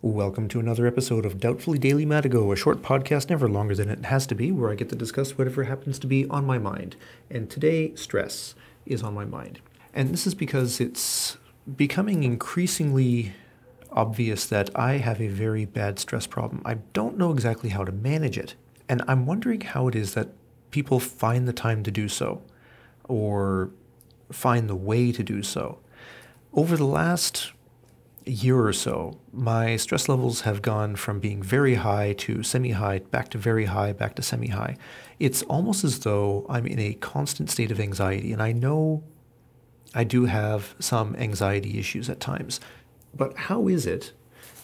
Welcome to another episode of Doubtfully Daily Matigo, a short podcast never longer than it has to be, where I get to discuss whatever happens to be on my mind. And today, stress is on my mind. And this is because it's becoming increasingly obvious that I have a very bad stress problem. I don't know exactly how to manage it. And I'm wondering how it is that people find the time to do so, or find the way to do so. Over the last year or so, my stress levels have gone from being very high to semi high, back to very high, back to semi high. It's almost as though I'm in a constant state of anxiety. And I know I do have some anxiety issues at times. But how is it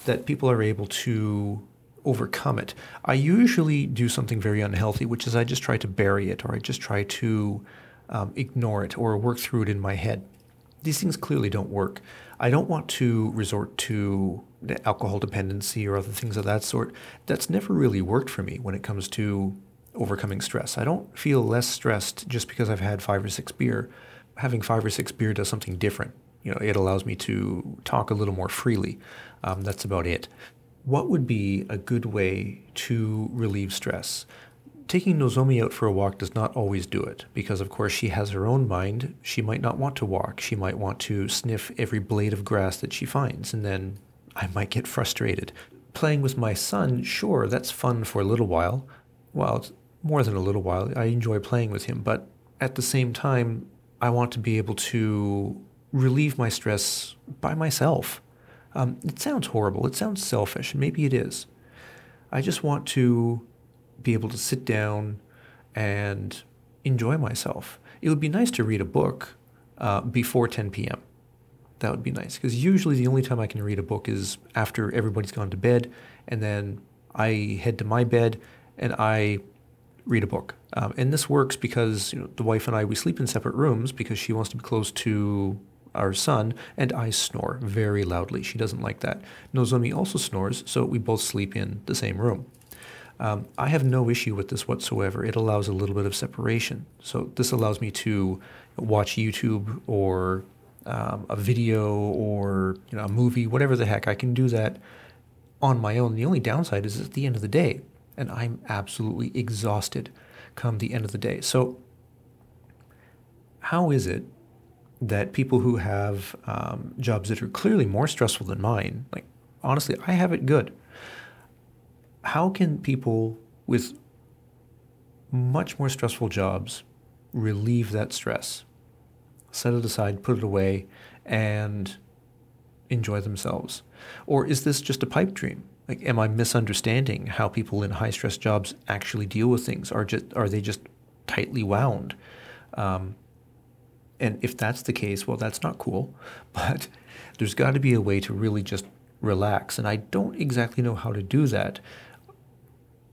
that people are able to overcome it? I usually do something very unhealthy, which is I just try to bury it or I just try to um, ignore it or work through it in my head. These things clearly don't work. I don't want to resort to alcohol dependency or other things of that sort. That's never really worked for me when it comes to overcoming stress. I don't feel less stressed just because I've had five or six beer. Having five or six beer does something different. You know, it allows me to talk a little more freely. Um, that's about it. What would be a good way to relieve stress? Taking Nozomi out for a walk does not always do it because, of course, she has her own mind. She might not want to walk. She might want to sniff every blade of grass that she finds, and then I might get frustrated. Playing with my son, sure, that's fun for a little while. Well, it's more than a little while. I enjoy playing with him, but at the same time, I want to be able to relieve my stress by myself. Um, it sounds horrible. It sounds selfish, maybe it is. I just want to be able to sit down and enjoy myself. It would be nice to read a book uh, before 10 p.m. That would be nice because usually the only time I can read a book is after everybody's gone to bed, and then I head to my bed and I read a book. Um, and this works because you know, the wife and I we sleep in separate rooms because she wants to be close to our son, and I snore very loudly. She doesn't like that. Nozomi also snores, so we both sleep in the same room. Um, I have no issue with this whatsoever. It allows a little bit of separation. So this allows me to watch YouTube or um, a video or you know a movie, whatever the heck. I can do that on my own. The only downside is at the end of the day, and I'm absolutely exhausted come the end of the day. So how is it that people who have um, jobs that are clearly more stressful than mine, like honestly, I have it good how can people with much more stressful jobs relieve that stress? Set it aside, put it away, and enjoy themselves? Or is this just a pipe dream? Like, am I misunderstanding how people in high stress jobs actually deal with things? Are just are they just tightly wound? Um, and if that's the case, well, that's not cool. But there's got to be a way to really just relax. And I don't exactly know how to do that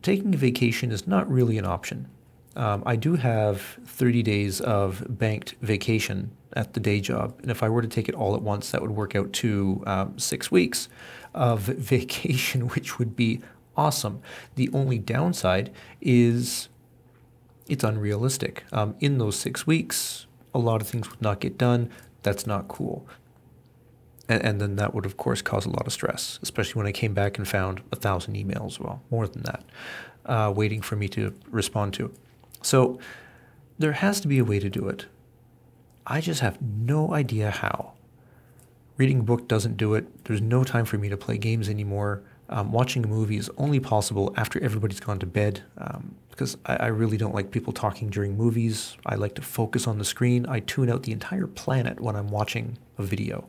taking a vacation is not really an option. Um, I do have 30 days of banked vacation at the day job, and if I were to take it all at once, that would work out to um, six weeks of vacation, which would be awesome. The only downside is it's unrealistic. Um, in those six weeks, a lot of things would not get done. That's not cool. And, and, then that would, of course, cause a lot of stress, especially when I came back and found a thousand emails, well, more than that, uh, waiting for me to respond to. So there has to be a way to do it. I just have no idea how. Reading a book doesn't do it. There's no time for me to play games anymore. Um, watching a movie is only possible after everybody's gone to bed um, because I, I, really don't like people talking during movies. I like to focus on the screen. I tune out the entire planet when I'm watching a video.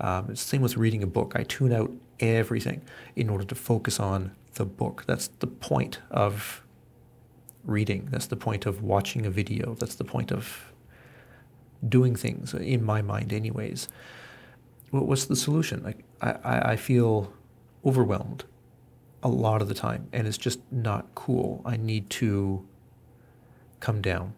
Um, it's the same with reading a book. I tune out everything in order to focus on the book. That's the point of reading. That's the point of watching a video. That's the point of doing things, in my mind, anyways. What's the solution? Like, I, I feel overwhelmed a lot of the time, and it's just not cool. I need to come down.